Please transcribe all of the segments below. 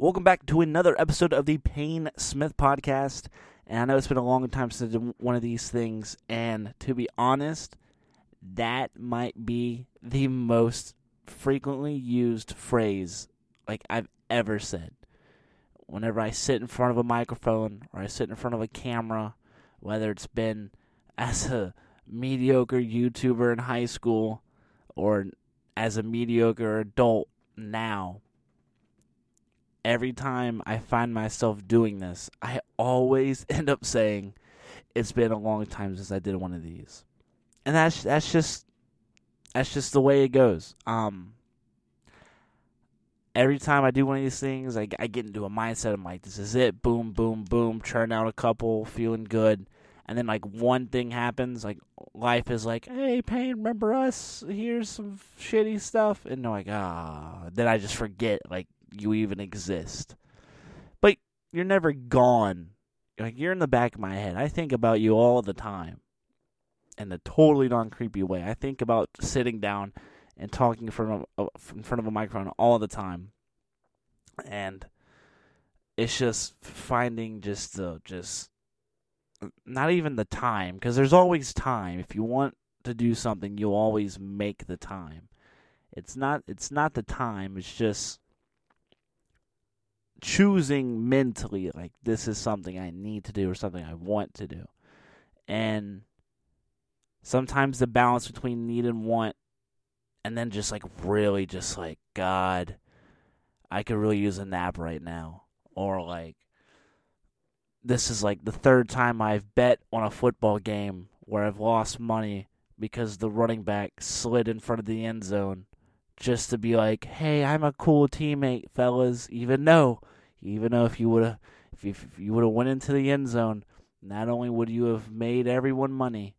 Welcome back to another episode of the Payne Smith podcast. And I know it's been a long time since I did one of these things. And to be honest, that might be the most frequently used phrase like I've ever said. Whenever I sit in front of a microphone or I sit in front of a camera, whether it's been as a mediocre YouTuber in high school or as a mediocre adult now, every time I find myself doing this, I always end up saying, "It's been a long time since I did one of these," and that's that's just that's just the way it goes. Um, every time I do one of these things, I, I get into a mindset. I'm like, "This is it." Boom, boom, boom. Churn out a couple, feeling good, and then like one thing happens. Like life is like, "Hey, Payne, remember us? Here's some shitty stuff," and I'm like, ah. Then I just forget like you even exist. But you're never gone. Like you're in the back of my head. I think about you all the time. In a totally non creepy way. I think about sitting down and talking in front of uh, in front of a microphone all the time. And it's just finding just the just not even the time because there's always time if you want to do something you always make the time it's not it's not the time it's just choosing mentally like this is something I need to do or something I want to do. And sometimes the balance between need and want and then just like really just like god I could really use a nap right now or like this is like the third time I've bet on a football game where I've lost money because the running back slid in front of the end zone just to be like, "Hey, I'm a cool teammate, fellas." Even though, even though if you would have, if you, if you would have went into the end zone, not only would you have made everyone money,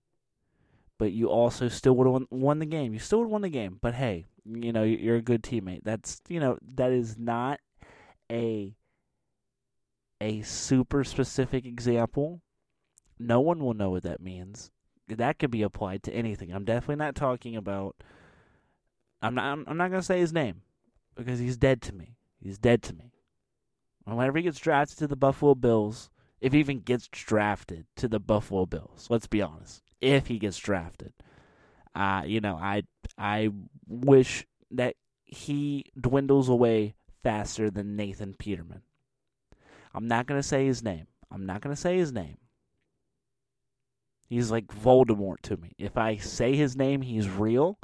but you also still would have won, won the game. You still would have won the game. But hey, you know you're a good teammate. That's you know that is not a a super specific example. No one will know what that means. That could be applied to anything. I'm definitely not talking about I'm not. I'm, not gonna say his name because he's dead to me. He's dead to me. Whenever he gets drafted to the Buffalo Bills, if he even gets drafted to the Buffalo Bills, let's be honest, if he gets drafted, uh, you know, I I wish that he dwindles away faster than Nathan Peterman. I'm not gonna say his name. I'm not gonna say his name. He's like Voldemort to me. If I say his name, he's real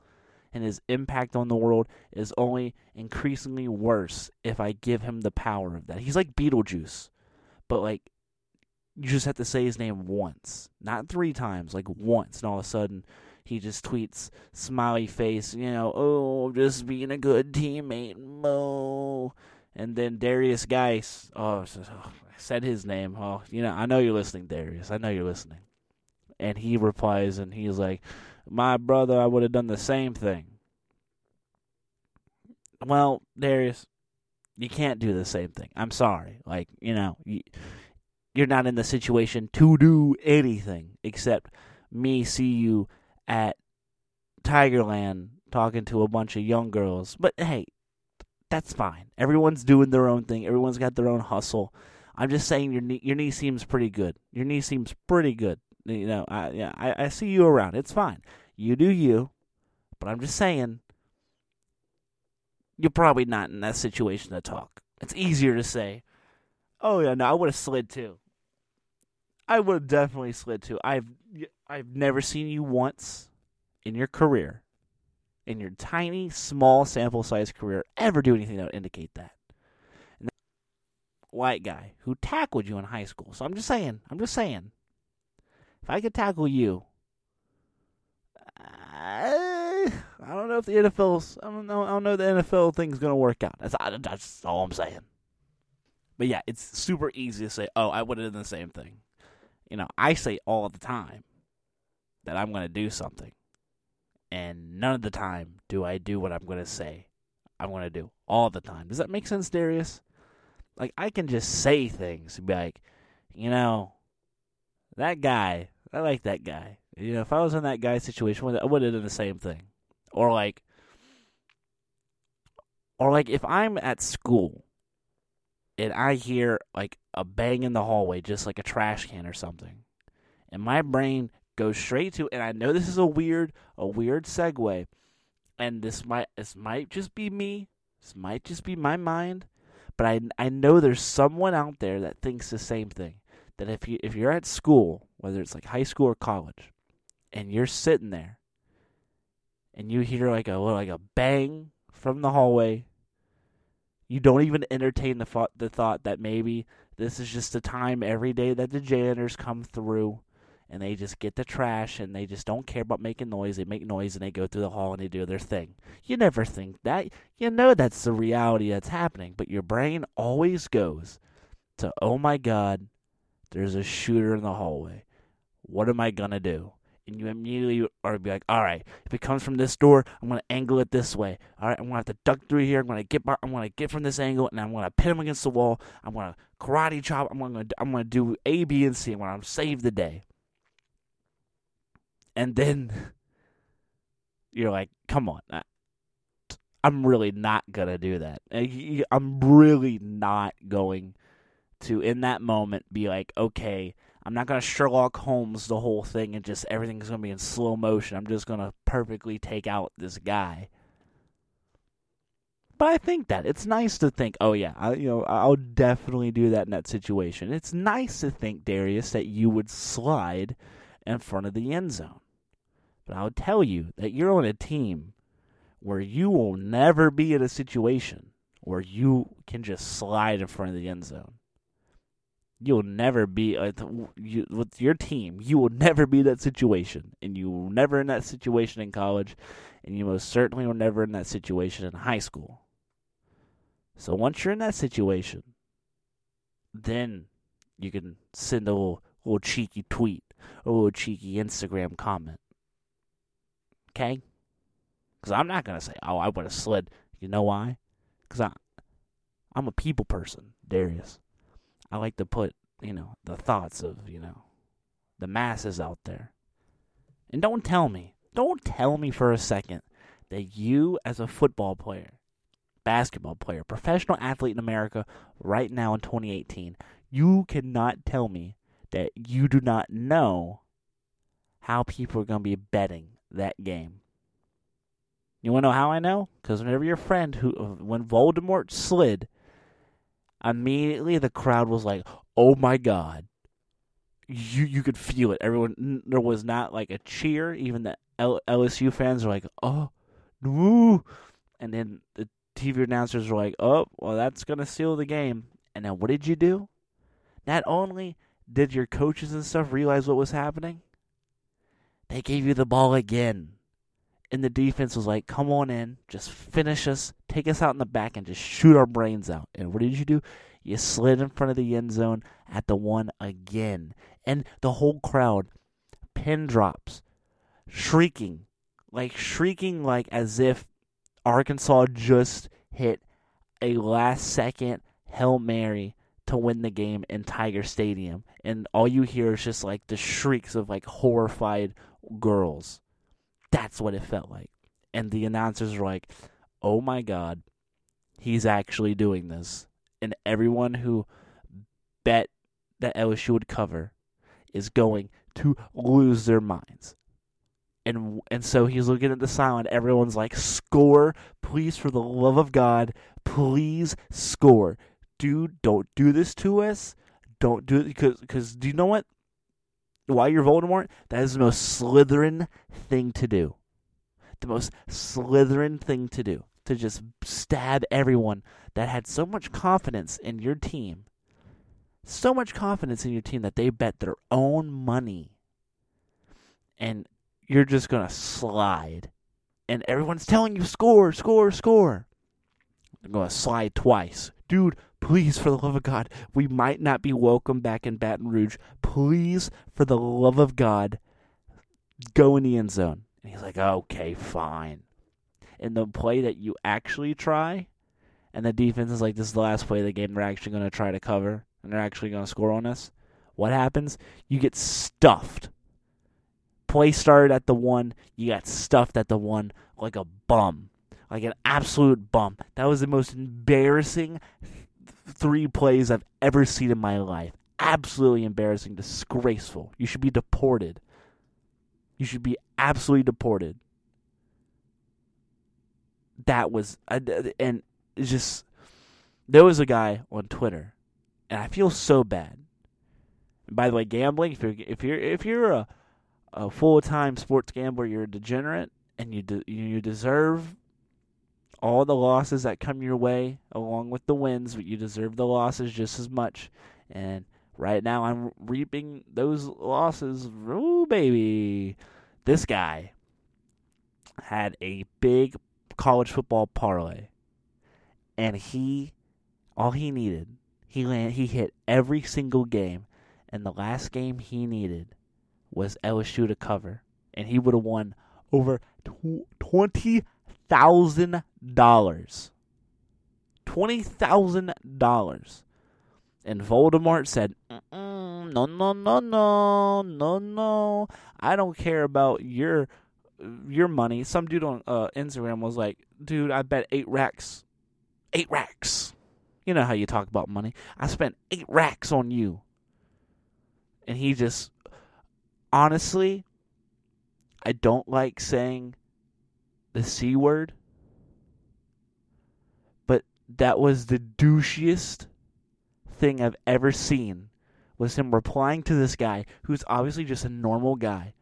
and his impact on the world is only increasingly worse if I give him the power of that. He's like Beetlejuice, but like you just have to say his name once, not three times, like once, and all of a sudden he just tweets smiley face, you know, oh, just being a good teammate, Mo. And then Derrius Guice, oh, I oh, said his name. Oh, you know, I know you're listening, Derrius. I know you're listening. And he replies, and he's like, my brother, I would have done the same thing. Well, Derrius, you can't do the same thing. I'm sorry. Like, you know, you, you're not in the situation to do anything except me see you at Tigerland talking to a bunch of young girls. But hey, that's fine. Everyone's doing their own thing. Everyone's got their own hustle. I'm just saying your knee, your knee seems pretty good. Your knee seems pretty good. You know, I yeah, I, I see you around. It's fine. You do you, but I'm just saying you're probably not in that situation to talk. It's easier to say, "Oh yeah, no, I would have slid too." I would have definitely slid too. I've I've never seen you once in your career, in your tiny, small sample size career, ever do anything that would indicate that. And that white guy who tackled you in high school. So I'm just saying. I'm just saying. If I could tackle you, I, I don't know if the NFL's. I don't know. I don't know the NFL thing's gonna work out. That's that's all I'm saying. But yeah, it's super easy to say, "Oh, I would have done the same thing." You know, I say all the time that I'm gonna do something, and none of the time do I do what I'm gonna say I'm gonna do. All the time. Does that make sense, Derrius? Like I can just say things and be like, you know, that guy I like that guy. You know, if I was in that guy's situation, I would have done the same thing. Or like, or like if I'm at school and I hear like a bang in the hallway, just like a trash can or something. And my brain goes straight to and I know this is a weird a weird segue and this might this might just be me. This might just be my mind, but I I know there's someone out there that thinks the same thing. That if you if you're at school, whether it's like high school or college, and you're sitting there and you hear like a like a bang from the hallway, you don't even entertain the thought the thought that maybe this is just the time every day that the janitors come through and they just get the trash and they just don't care about making noise. They make noise and they go through the hall and they do their thing. You never think that. You know that's the reality that's happening, but your brain always goes to, oh my God, there's a shooter in the hallway. What am I going to do? And you immediately are be like, all right, if it comes from this door, I'm gonna angle it this way. All right, I'm gonna have to duck through here. I'm gonna get, I'm gonna get from this angle, and I'm gonna pin him against the wall. I'm gonna karate chop. I'm gonna, I'm gonna do A, B, and C. I'm gonna save the day and then you're like, come on, I'm really not gonna do that. I'm really not going to, in that moment, be like, okay, I'm not gonna Sherlock Holmes the whole thing and just everything's gonna be in slow motion. I'm just gonna perfectly take out this guy. But I think that it's nice to think, oh yeah, I, you know, I'll definitely do that in that situation. It's nice to think, Derrius, that you would slide in front of the end zone. But I'll tell you that you're on a team where you will never be in a situation where you can just slide in front of the end zone. You'll never be uh, you, with your team. You will never be that situation, and you will never in that situation in college, and you most certainly were never in that situation in high school. So once you're in that situation, then you can send a little, little cheeky tweet, or a little cheeky Instagram comment okay? Because I'm not to say, oh, I would have slid. You know why? Because I, I'm a people person, Derrius. I like to put, you know, the thoughts of, you know, the masses out there. And don't tell me, don't tell me for a second that you, as a football player, basketball player, professional athlete in America right now in 2018, you cannot tell me that you do not know how people are going to be betting that game. You want to know how I know? Because whenever your friend who, uh, when Voldemort slid, immediately the crowd was like, "Oh my god!" You you could feel it. Everyone there was not like a cheer. Even the L- LSU fans were like, "Oh, woo!" And then the TV announcers were like, "Oh, well, that's gonna seal the game." And then what did you do? Not only did your coaches and stuff realize what was happening, they gave you the ball again. And the defense was like, come on in, just finish us, take us out in the back, and just shoot our brains out. And what did you do? You slid in front of the end zone at the one again. And the whole crowd, pin drops, shrieking, like shrieking like as if Arkansas just hit a last second Hail Mary to win the game in Tiger Stadium. And all you hear is just like the shrieks of like horrified girls. That's what it felt like. And the announcers were like, oh my God, he's actually doing this. And everyone who bet that LSU would cover is going to lose their minds. And and so he's looking at the sign. Everyone's like, "Score, please, for the love of God, please score, dude. Don't do this to us. Don't do it because because do you know what? Why you're Voldemort? That is the most Slytherin thing to do. The most Slytherin thing to do. To just stab everyone that had so much confidence in your team. So much confidence in your team that they bet their own money. And you're just going to slide. And everyone's telling you, score, score, score. They're going to slide twice. Dude, Please, for the love of God, we might not be welcome back in Baton Rouge. Please, for the love of God, go in the end zone. And he's like, okay, fine. And the play that you actually try, and the defense is like, this is the last play of the game. They're actually going to try to cover, and they're actually going to score on us. What happens? You get stuffed. Play started at the one, you got stuffed at the one like a bum. Like an absolute bum. That was the most embarrassing three plays I've ever seen in my life. Absolutely embarrassing, disgraceful. You should be deported. You should be absolutely deported. That was uh, and just there was a guy on Twitter, and I feel so bad. By the way, gambling if you're if you're if you're a a full time sports gambler, you're a degenerate, and you de- you deserve all the losses that come your way along with the wins, but you deserve the losses just as much. And right now, I'm reaping those losses. Ooh, baby. This guy had a big college football parlay, and he, all he needed, he land, he hit every single game, and the last game he needed was LSU to cover, and he would have won over twenty thousand dollars. Twenty thousand dollars. And Voldemort said, no, no, no, no, no, no. I don't care about your your money. Some dude on uh, Instagram was like, dude, I bet eight racks. Eight racks. You know how you talk about money. I spent eight racks on you. And he just, honestly, I don't like saying the C word, but that was the douchiest thing I've ever seen. Was him replying to this guy who's obviously just a normal guy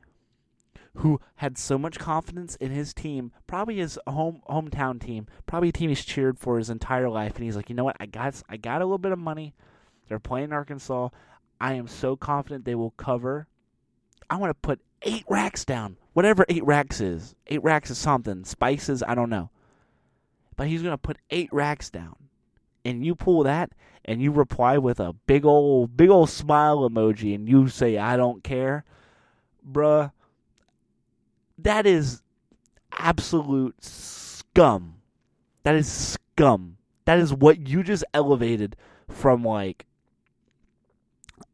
who had so much confidence in his team, probably his home hometown team, probably a team he's cheered for his entire life, and he's like, you know what, I got I got a little bit of money. They're playing Arkansas. I am so confident they will cover. I want to put eight racks down whatever eight racks is. Eight racks is something. Spices, I don't know. But he's gonna put eight racks down. And you pull that and you reply with a big old big old smile emoji and you say, I don't care. Bruh. That is absolute scum. That is scum. That is what you just elevated from like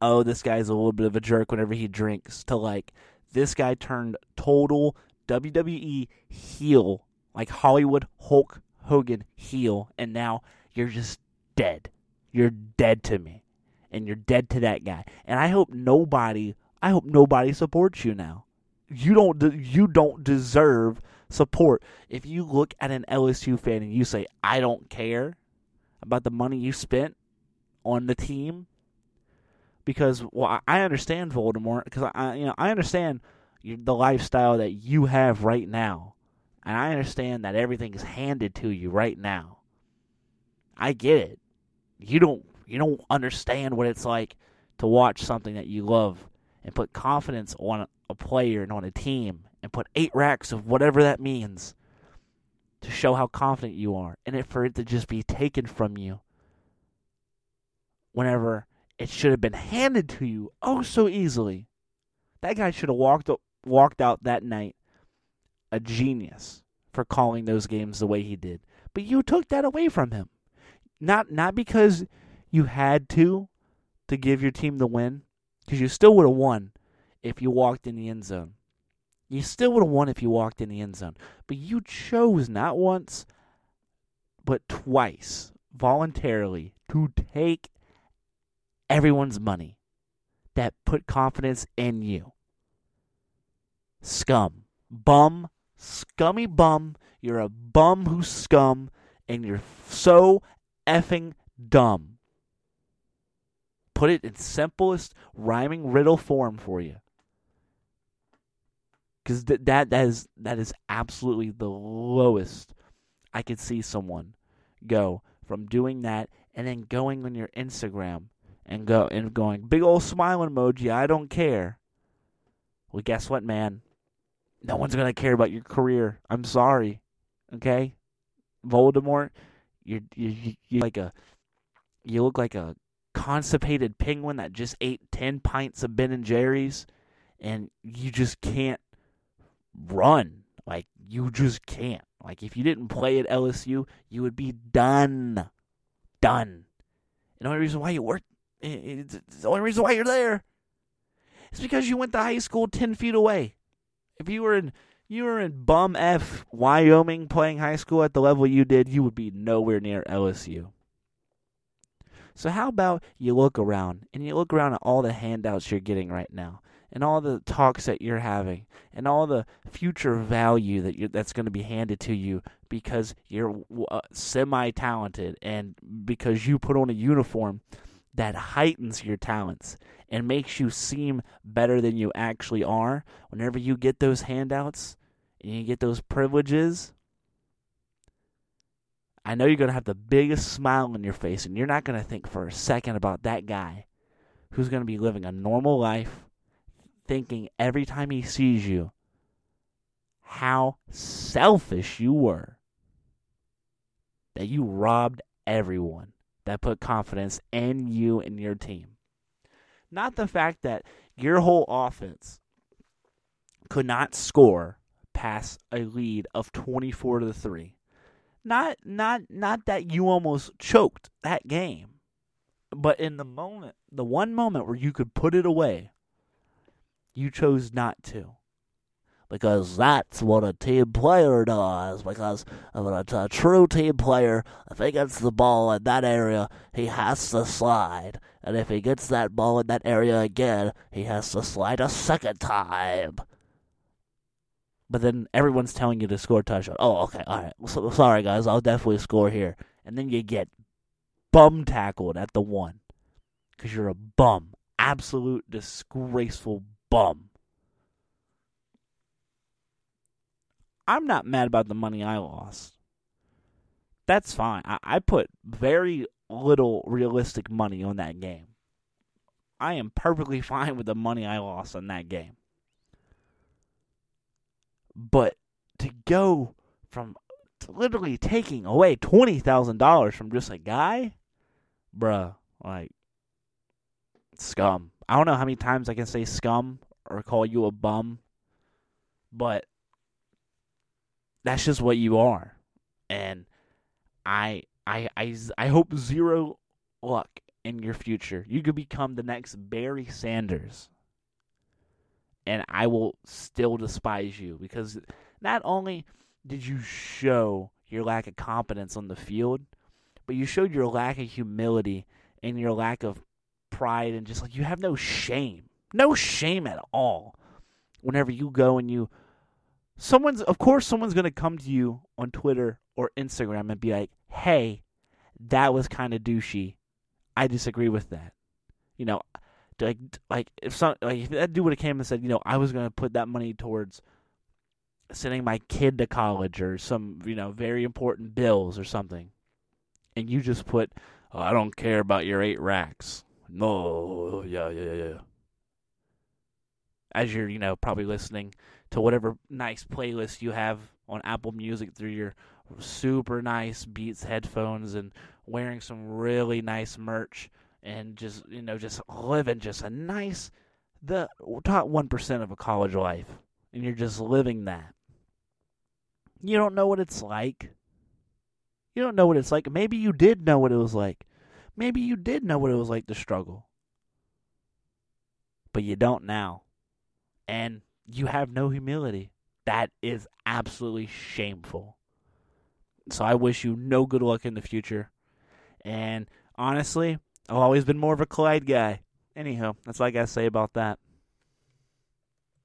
oh, this guy's a little bit of a jerk whenever he drinks to like this guy turned total WWE heel, like Hollywood Hulk Hogan heel, and now you're just dead. You're dead to me, and you're dead to that guy. And I hope nobody, I hope nobody supports you now. You don't, you don't deserve support. If you look at an LSU fan and you say, "I don't care about the money you spent on the team," because well, I understand Voldemort because I you know I understand the lifestyle that you have right now, and I understand that everything is handed to you right now. I get it. You don't you don't understand what it's like to watch something that you love and put confidence on a player and on a team and put eight racks of whatever that means to show how confident you are and it for it to just be taken from you whenever it should have been handed to you oh so easily. That guy should have walked walked out that night a genius for calling those games the way he did. But you took that away from him. Not not because you had to to give your team the win, because you still would have won if you walked in the end zone. You still would have won if you walked in the end zone. But you chose not once, but twice, voluntarily, to take everyone's money that put confidence in you. Scum. Bum. Scummy bum. You're a bum who's scum, and you're so effing dumb. Put it in simplest rhyming riddle form for you. Because th- that that is that is absolutely the lowest I could see someone go from doing that and then going on your Instagram and go and going big old smile emoji. I don't care. Well, guess what, man? No one's gonna care about your career. I'm sorry. Okay, Voldemort, you're you you like a you look like a constipated penguin that just ate ten pints of Ben and Jerry's, and you just can't run. Like you just can't. Like if you didn't play at LSU, you would be done, done. And the only reason why you worked it's, the only reason why you're there is because you went to high school ten feet away. If you were in you were in bum F Wyoming playing high school at the level you did, you would be nowhere near LSU. So how about you look around and you look around at all the handouts you're getting right now and all the talks that you're having and all the future value that that's going to be handed to you because you're uh, semi-talented and because you put on a uniform that heightens your talents and makes you seem better than you actually are whenever you get those handouts and you get those privileges I know you're going to have the biggest smile on your face and you're not going to think for a second about that guy who's going to be living a normal life thinking every time he sees you how selfish you were. That you robbed everyone that put confidence in you and your team. Not the fact that your whole offense could not score past a lead of 24 to 3. Not not not that you almost choked that game. But in the moment, the one moment where you could put it away, you chose not to. Because that's what a team player does. Because a, a true team player, if he gets the ball in that area, he has to slide. And if he gets that ball in that area again, he has to slide a second time. But then everyone's telling you to score a touchdown. Oh, okay, all right. So, sorry, guys, I'll definitely score here. And then you get bum tackled at the one because you're a bum. Absolute disgraceful bum. I'm not mad about the money I lost. That's fine. I, I put very little realistic money on that game. I am perfectly fine with the money I lost on that game. But to go from literally taking away $20,000 from just a guy, bruh, like, scum. I don't know how many times I can say scum or call you a bum, but that's just what you are. And I I I I hope zero luck in your future. You could become the next Barry Sanders. And I will still despise you because not only did you show your lack of competence on the field, but you showed your lack of humility and your lack of pride and just like you have no shame. No shame at all. Whenever you go and you someone's of course someone's going to come to you on Twitter or Instagram and be like, "Hey, that was kind of douchey. I disagree with that." You know, like like if some like if that dude would have came and said, "You know, I was going to put that money towards sending my kid to college or some, you know, very important bills or something." And you just put, oh, "I don't care about your 8 racks." No, yeah, yeah, yeah. As you're, you know, probably listening to whatever nice playlist you have on Apple Music through your super nice Beats headphones and wearing some really nice merch and just, you know, just living just a nice, the top 1% of a college life. And you're just living that. You don't know what it's like. You don't know what it's like. Maybe you did know what it was like. Maybe you did know what it was like to struggle. But you don't now. And you have no humility. That is absolutely shameful. So I wish you no good luck in the future. And honestly, I've always been more of a Clyde guy. Anyhow, that's all I got to say about that.